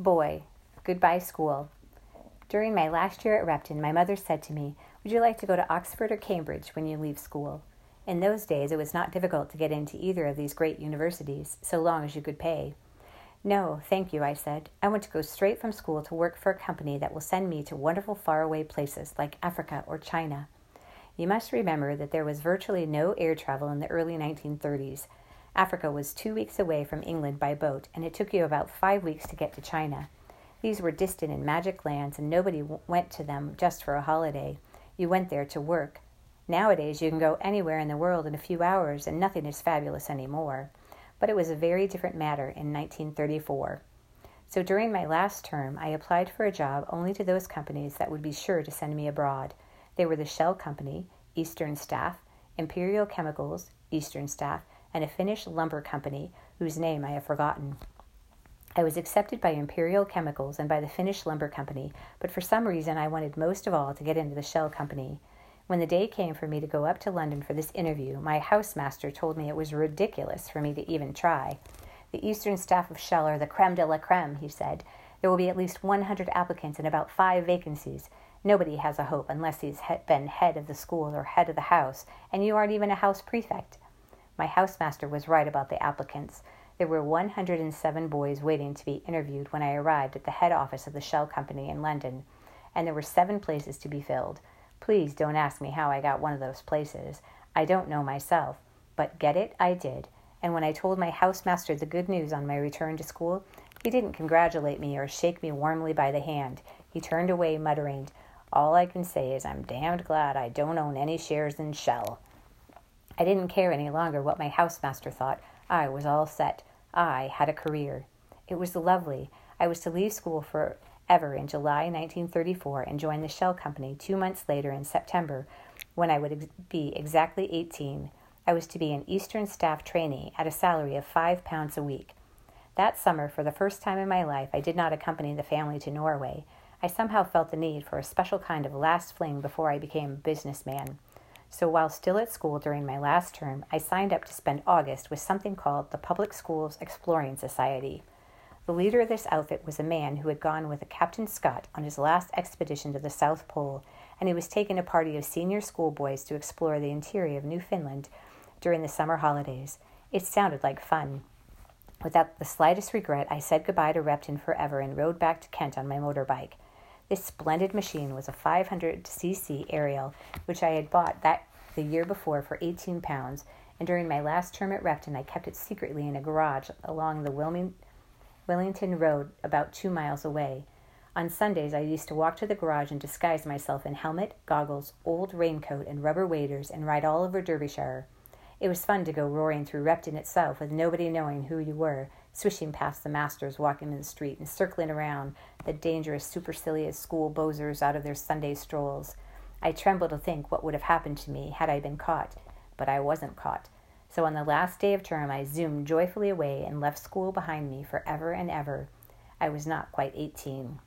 Boy, Goodbye School. During my last year at Repton, my mother said to me, Would you like to go to Oxford or Cambridge when you leave school? In those days, it was not difficult to get into either of these great universities, so long as you could pay. No, thank you, I said. I want to go straight from school to work for a company that will send me to wonderful faraway places like Africa or China. You must remember that there was virtually no air travel in the early 1930s. Africa was two weeks away from England by boat, and it took you about five weeks to get to China. These were distant and magic lands, and nobody w- went to them just for a holiday. You went there to work. Nowadays, you can go anywhere in the world in a few hours, and nothing is fabulous anymore. But it was a very different matter in 1934. So during my last term, I applied for a job only to those companies that would be sure to send me abroad. They were the Shell Company, Eastern Staff, Imperial Chemicals, Eastern Staff, and a Finnish lumber company whose name I have forgotten. I was accepted by Imperial Chemicals and by the Finnish Lumber Company, but for some reason I wanted most of all to get into the Shell Company. When the day came for me to go up to London for this interview, my housemaster told me it was ridiculous for me to even try. The Eastern staff of Shell are the creme de la creme, he said. There will be at least 100 applicants and about five vacancies. Nobody has a hope unless he's been head of the school or head of the house, and you aren't even a house prefect. My housemaster was right about the applicants. There were 107 boys waiting to be interviewed when I arrived at the head office of the Shell Company in London, and there were seven places to be filled. Please don't ask me how I got one of those places. I don't know myself, but get it I did. And when I told my housemaster the good news on my return to school, he didn't congratulate me or shake me warmly by the hand. He turned away, muttering, All I can say is I'm damned glad I don't own any shares in Shell. I didn't care any longer what my housemaster thought. I was all set. I had a career. It was lovely. I was to leave school forever in July 1934 and join the Shell Company two months later in September when I would be exactly 18. I was to be an Eastern Staff trainee at a salary of five pounds a week. That summer, for the first time in my life, I did not accompany the family to Norway. I somehow felt the need for a special kind of last fling before I became a businessman. So while still at school during my last term, I signed up to spend August with something called the Public Schools Exploring Society. The leader of this outfit was a man who had gone with a Captain Scott on his last expedition to the South Pole, and he was taking a party of senior schoolboys to explore the interior of Newfoundland during the summer holidays. It sounded like fun. Without the slightest regret, I said goodbye to Repton forever and rode back to Kent on my motorbike. This splendid machine was a 500cc Ariel, which I had bought that the year before for 18 pounds, and during my last term at Repton, I kept it secretly in a garage along the Wilming, Willington Road about two miles away. On Sundays, I used to walk to the garage and disguise myself in helmet, goggles, old raincoat, and rubber waders and ride all over Derbyshire. It was fun to go roaring through Repton itself with nobody knowing who you were, swishing past the masters walking in the street and circling around the dangerous, supercilious school Boazers out of their Sunday strolls. I trembled to think what would have happened to me had I been caught, but I wasn't caught. So on the last day of term, I zoomed joyfully away and left school behind me for ever and ever. I was not quite eighteen.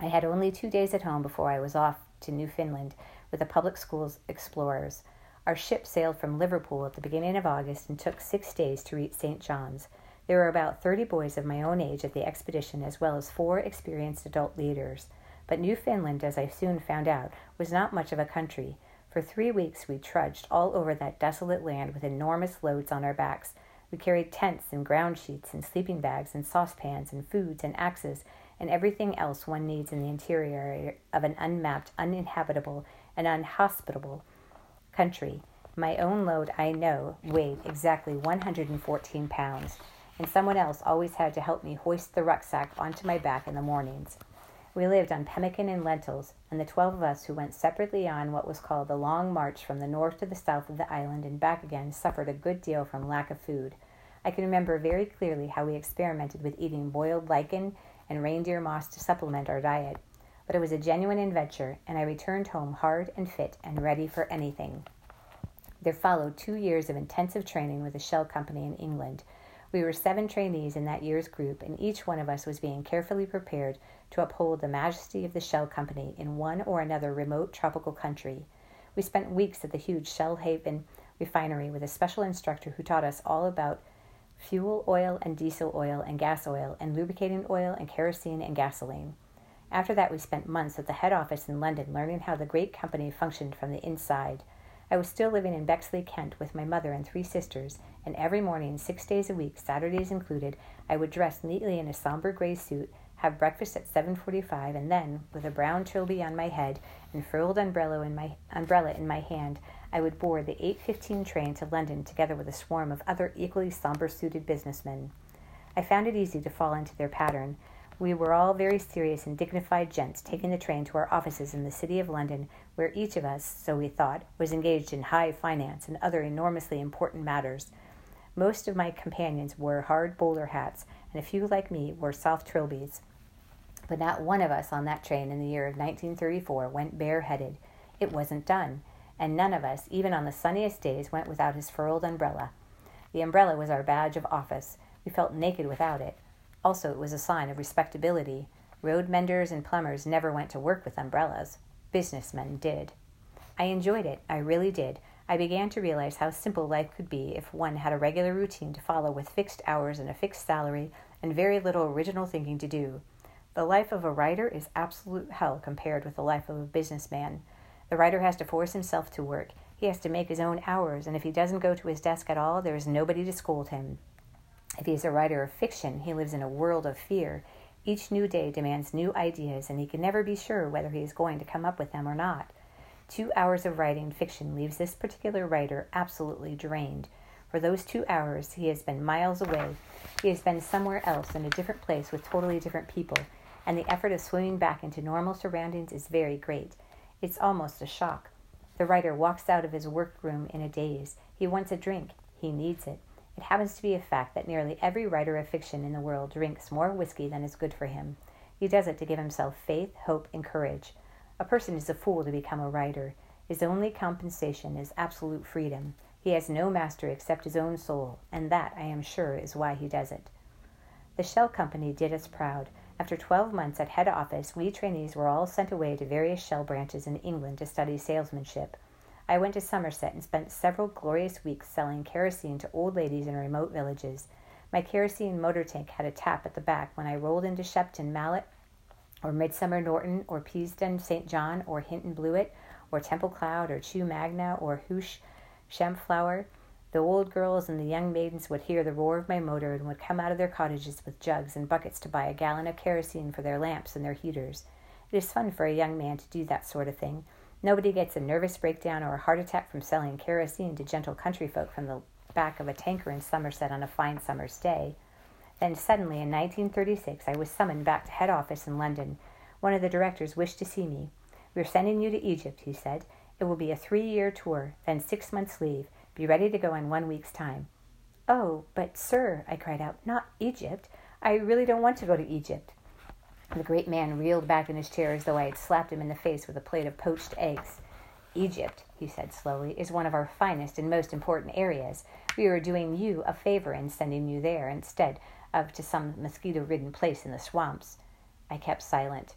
I had only two days at home before I was off to Newfoundland with the public schools explorers. Our ship sailed from Liverpool at the beginning of August and took six days to reach St. John's. There were about 30 boys of my own age at the expedition, as well as four experienced adult leaders. But Newfoundland, as I soon found out, was not much of a country. For three weeks we trudged all over that desolate land with enormous loads on our backs. We carried tents and ground sheets and sleeping bags and saucepans and foods and axes and everything else one needs in the interior of an unmapped, uninhabitable, and unhospitable country. My own load, I know, weighed exactly 114 pounds and someone else always had to help me hoist the rucksack onto my back in the mornings. We lived on pemmican and lentils, and the twelve of us who went separately on what was called the long march from the north to the south of the island and back again suffered a good deal from lack of food. I can remember very clearly how we experimented with eating boiled lichen and reindeer moss to supplement our diet. But it was a genuine adventure, and I returned home hard and fit and ready for anything. There followed two years of intensive training with a Shell Company in England we were seven trainees in that year's group, and each one of us was being carefully prepared to uphold the majesty of the Shell Company in one or another remote tropical country. We spent weeks at the huge Shell Haven refinery with a special instructor who taught us all about fuel oil and diesel oil and gas oil and lubricating oil and kerosene and gasoline. After that, we spent months at the head office in London learning how the great company functioned from the inside. I was still living in Bexley, Kent, with my mother and three sisters, and every morning, six days a week, Saturdays included, I would dress neatly in a somber gray suit, have breakfast at 7:45, and then, with a brown trilby on my head and furled umbrella in my umbrella in my hand, I would board the 8:15 train to London together with a swarm of other equally somber-suited businessmen. I found it easy to fall into their pattern. We were all very serious and dignified gents taking the train to our offices in the city of London, where each of us, so we thought, was engaged in high finance and other enormously important matters. Most of my companions wore hard bowler hats, and a few, like me, wore soft trilbies. But not one of us on that train in the year of 1934 went bareheaded. It wasn't done, and none of us, even on the sunniest days, went without his furled umbrella. The umbrella was our badge of office. We felt naked without it. Also, it was a sign of respectability. Road menders and plumbers never went to work with umbrellas. Businessmen did. I enjoyed it, I really did. I began to realize how simple life could be if one had a regular routine to follow with fixed hours and a fixed salary and very little original thinking to do. The life of a writer is absolute hell compared with the life of a businessman. The writer has to force himself to work. He has to make his own hours, and if he doesn't go to his desk at all, there is nobody to scold him. If he is a writer of fiction, he lives in a world of fear. Each new day demands new ideas, and he can never be sure whether he is going to come up with them or not. Two hours of writing fiction leaves this particular writer absolutely drained. For those two hours, he has been miles away. He has been somewhere else in a different place with totally different people, and the effort of swimming back into normal surroundings is very great. It's almost a shock. The writer walks out of his workroom in a daze. He wants a drink. He needs it. It happens to be a fact that nearly every writer of fiction in the world drinks more whiskey than is good for him. He does it to give himself faith, hope, and courage. A person is a fool to become a writer. His only compensation is absolute freedom. He has no master except his own soul, and that, I am sure, is why he does it. The Shell Company did us proud. After 12 months at head office, we trainees were all sent away to various Shell branches in England to study salesmanship. I went to Somerset and spent several glorious weeks selling kerosene to old ladies in remote villages. My kerosene motor tank had a tap at the back when I rolled into Shepton Mallet or Midsomer Norton or Peasedown St. John or Hinton Blewett or Temple Cloud or Chew Magna or Huish Champflower. The old girls and the young maidens would hear the roar of my motor and would come out of their cottages with jugs and buckets to buy a gallon of kerosene for their lamps and their heaters. It is fun for a young man to do that sort of thing. Nobody gets a nervous breakdown or a heart attack from selling kerosene to gentle country folk from the back of a tanker in Somerset on a fine summer's day. Then suddenly, in 1936, I was summoned back to head office in London. One of the directors wished to see me. We're sending you to Egypt, he said. It will be a three year tour, then six months' leave. Be ready to go in one week's time. Oh, but, sir, I cried out, not Egypt. I really don't want to go to Egypt. The great man reeled back in his chair as though I had slapped him in the face with a plate of poached eggs. Egypt, he said slowly, is one of our finest and most important areas. We are doing you a favor in sending you there instead of to some mosquito ridden place in the swamps. I kept silent.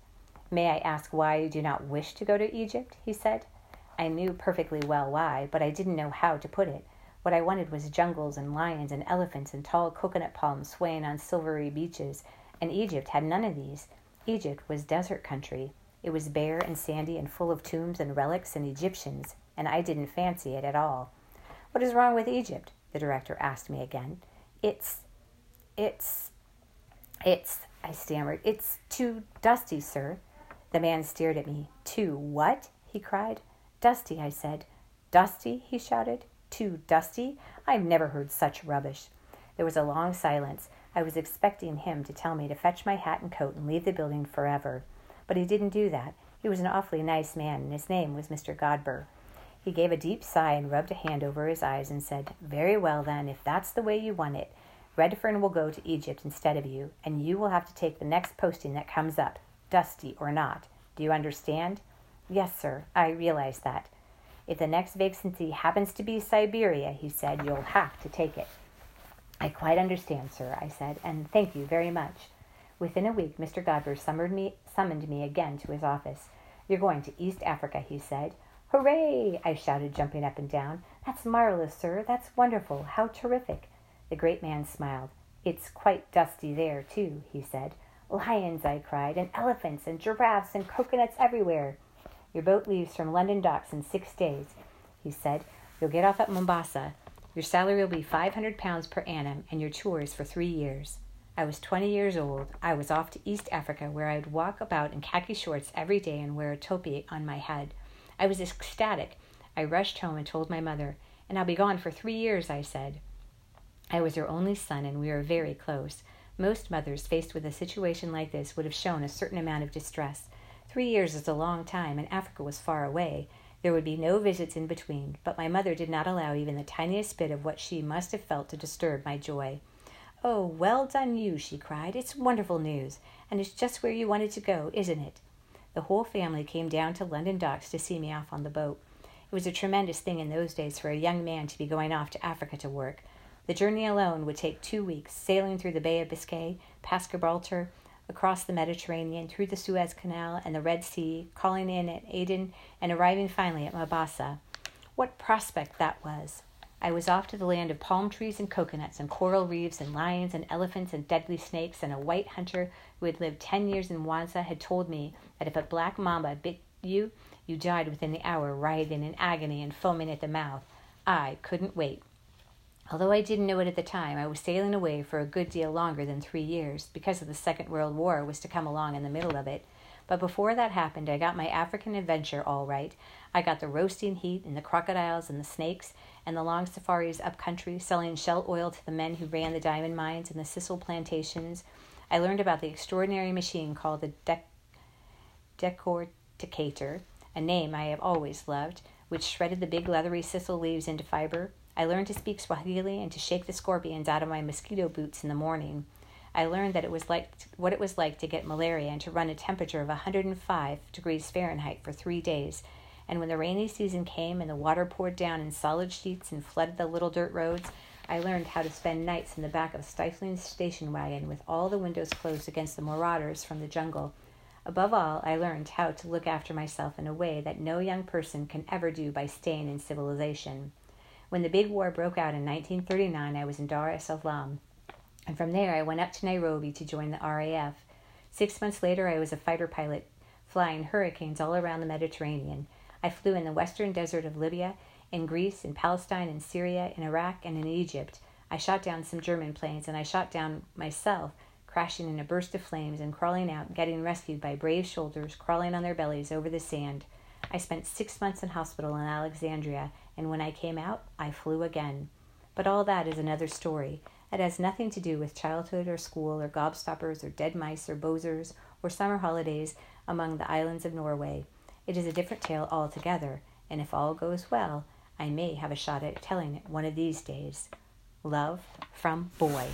May I ask why you do not wish to go to Egypt? he said. I knew perfectly well why, but I didn't know how to put it. What I wanted was jungles and lions and elephants and tall coconut palms swaying on silvery beaches, and Egypt had none of these. Egypt was desert country. It was bare and sandy and full of tombs and relics and Egyptians, and I didn't fancy it at all. What is wrong with Egypt? the director asked me again. It's. It's. It's. I stammered. It's too dusty, sir. The man stared at me. Too what? he cried. Dusty, I said. Dusty? he shouted. Too dusty? I've never heard such rubbish. There was a long silence. I was expecting him to tell me to fetch my hat and coat and leave the building forever. But he didn't do that. He was an awfully nice man, and his name was Mr. Godber. He gave a deep sigh and rubbed a hand over his eyes and said, Very well, then, if that's the way you want it. Redfern will go to Egypt instead of you, and you will have to take the next posting that comes up, dusty or not. Do you understand? Yes, sir, I realize that. If the next vacancy happens to be Siberia, he said, you'll have to take it. I quite understand, sir, I said, and thank you very much. Within a week, Mr. Godber summoned me, summoned me again to his office. You're going to East Africa, he said. Hooray! I shouted, jumping up and down. That's marvelous, sir. That's wonderful. How terrific. The great man smiled. It's quite dusty there, too, he said. Lions, I cried, and elephants and giraffes and coconuts everywhere. Your boat leaves from London docks in six days, he said. You'll get off at Mombasa. Your salary will be five hundred pounds per annum, and your tour is for three years. I was twenty years old. I was off to East Africa, where I'd walk about in khaki shorts every day and wear a topi on my head. I was ecstatic. I rushed home and told my mother, and I'll be gone for three years, I said. I was her only son, and we were very close. Most mothers faced with a situation like this would have shown a certain amount of distress. Three years is a long time, and Africa was far away. There would be no visits in between, but my mother did not allow even the tiniest bit of what she must have felt to disturb my joy. Oh, well done you, she cried. It's wonderful news, and it's just where you wanted to go, isn't it? The whole family came down to London docks to see me off on the boat. It was a tremendous thing in those days for a young man to be going off to Africa to work. The journey alone would take two weeks, sailing through the Bay of Biscay, past Gibraltar, across the Mediterranean, through the Suez Canal and the Red Sea, calling in at Aden, and arriving finally at Mombasa. What prospect that was! I was off to the land of palm trees and coconuts, and coral reefs, and lions, and elephants, and deadly snakes, and a white hunter who had lived ten years in Mwanza had told me that if a black mamba bit you, you died within the hour, writhing in agony and foaming at the mouth. I couldn't wait. Although I didn't know it at the time, I was sailing away for a good deal longer than three years because of the Second World War was to come along in the middle of it. But before that happened, I got my African adventure all right. I got the roasting heat and the crocodiles and the snakes and the long safaris up country, selling shell oil to the men who ran the diamond mines and the sisal plantations. I learned about the extraordinary machine called the dec- decorticator, a name I have always loved, which shredded the big leathery sisal leaves into fiber. I learned to speak Swahili and to shake the scorpions out of my mosquito boots in the morning. I learned that it was like what it was like to get malaria and to run a temperature of 105 degrees Fahrenheit for 3 days. And when the rainy season came and the water poured down in solid sheets and flooded the little dirt roads, I learned how to spend nights in the back of a stifling station wagon with all the windows closed against the marauders from the jungle. Above all, I learned how to look after myself in a way that no young person can ever do by staying in civilization. When the big war broke out in 1939, I was in Dar es Salaam, and from there I went up to Nairobi to join the RAF. Six months later, I was a fighter pilot, flying hurricanes all around the Mediterranean. I flew in the western desert of Libya, in Greece, in Palestine, in Syria, in Iraq, and in Egypt. I shot down some German planes, and I shot down myself, crashing in a burst of flames and crawling out, getting rescued by brave soldiers crawling on their bellies over the sand. I spent six months in hospital in Alexandria and when I came out, I flew again. But all that is another story. It has nothing to do with childhood or school or gobstoppers or dead mice or Boazers or summer holidays among the islands of Norway. It is a different tale altogether, and if all goes well, I may have a shot at telling it one of these days. Love from Boy.